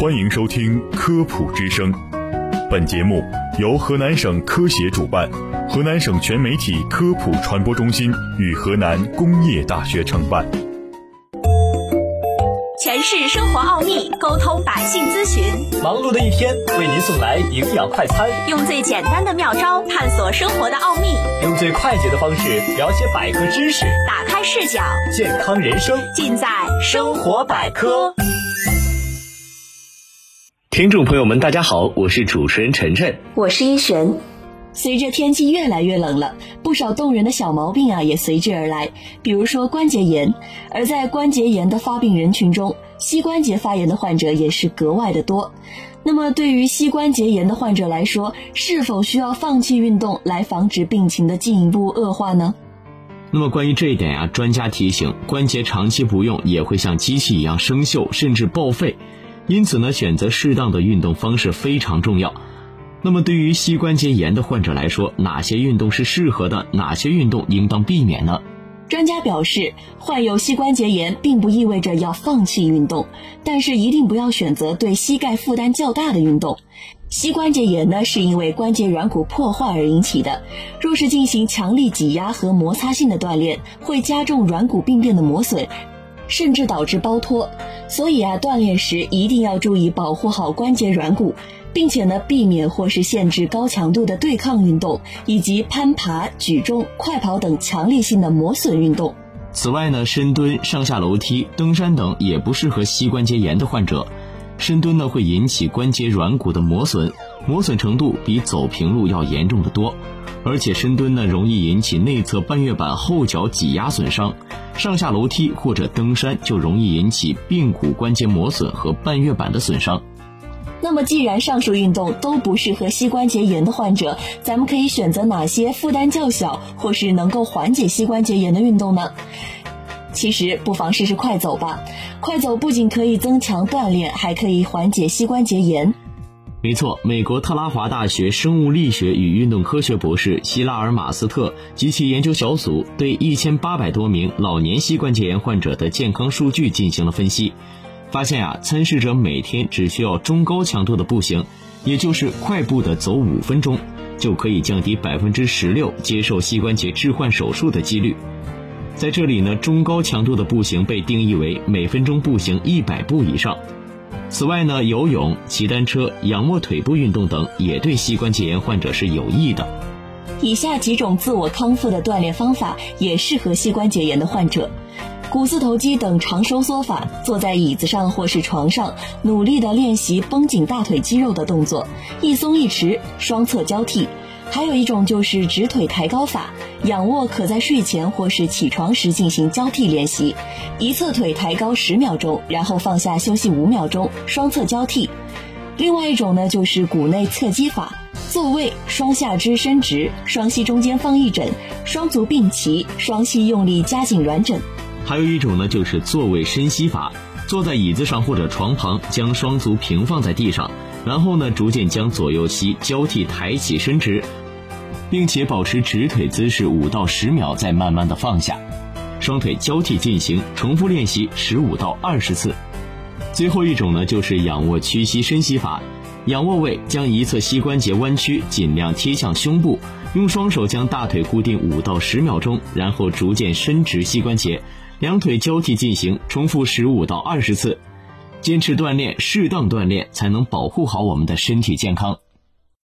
欢迎收听《科普之声》，本节目由河南省科协主办，河南省全媒体科普传播中心与河南工业大学承办。诠释生活奥秘，沟通百姓咨询。忙碌的一天，为您送来营养快餐。用最简单的妙招探索生活的奥秘，用最快捷的方式了解百科知识，打开视角，健康人生尽在生活百科。听众朋友们，大家好，我是主持人晨晨，我是一璇。随着天气越来越冷了，不少动人的小毛病啊也随之而来，比如说关节炎。而在关节炎的发病人群中，膝关节发炎的患者也是格外的多。那么，对于膝关节炎的患者来说，是否需要放弃运动来防止病情的进一步恶化呢？那么，关于这一点呀，专家提醒，关节长期不用也会像机器一样生锈，甚至报废。因此呢，选择适当的运动方式非常重要。那么，对于膝关节炎的患者来说，哪些运动是适合的？哪些运动应当避免呢？专家表示，患有膝关节炎并不意味着要放弃运动，但是一定不要选择对膝盖负担较大的运动。膝关节炎呢，是因为关节软骨破坏而引起的。若是进行强力挤压和摩擦性的锻炼，会加重软骨病变的磨损。甚至导致包脱，所以啊，锻炼时一定要注意保护好关节软骨，并且呢，避免或是限制高强度的对抗运动，以及攀爬、举重、快跑等强力性的磨损运动。此外呢，深蹲、上下楼梯、登山等也不适合膝关节炎的患者。深蹲呢，会引起关节软骨的磨损，磨损程度比走平路要严重的多。而且深蹲呢，容易引起内侧半月板后脚挤压损伤；上下楼梯或者登山就容易引起髌骨关节磨损和半月板的损伤。那么，既然上述运动都不适合膝关节炎的患者，咱们可以选择哪些负担较小或是能够缓解膝关节炎的运动呢？其实，不妨试试快走吧。快走不仅可以增强锻炼，还可以缓解膝关节炎。没错，美国特拉华大学生物力学与运动科学博士希拉尔马斯特及其研究小组对一千八百多名老年膝关节炎患者的健康数据进行了分析，发现啊，参试者每天只需要中高强度的步行，也就是快步的走五分钟，就可以降低百分之十六接受膝关节置换手术的几率。在这里呢，中高强度的步行被定义为每分钟步行一百步以上。此外呢，游泳、骑单车、仰卧腿部运动等也对膝关节炎患者是有益的。以下几种自我康复的锻炼方法也适合膝关节炎的患者：股四头肌等长收缩法，坐在椅子上或是床上，努力的练习绷紧大腿肌肉的动作，一松一弛，双侧交替。还有一种就是直腿抬高法，仰卧可在睡前或是起床时进行交替练习，一侧腿抬高十秒钟，然后放下休息五秒钟，双侧交替。另外一种呢就是股内侧肌法，坐位双下肢伸直，双膝中间放一枕，双足并齐，双膝用力夹紧软枕。还有一种呢就是坐位伸膝法，坐在椅子上或者床旁，将双足平放在地上，然后呢逐渐将左右膝交替抬起伸直。并且保持直腿姿势五到十秒，再慢慢的放下，双腿交替进行，重复练习十五到二十次。最后一种呢，就是仰卧屈膝伸膝法。仰卧位将一侧膝关节弯曲，尽量贴向胸部，用双手将大腿固定五到十秒钟，然后逐渐伸直膝关节，两腿交替进行，重复十五到二十次。坚持锻炼，适当锻炼，才能保护好我们的身体健康。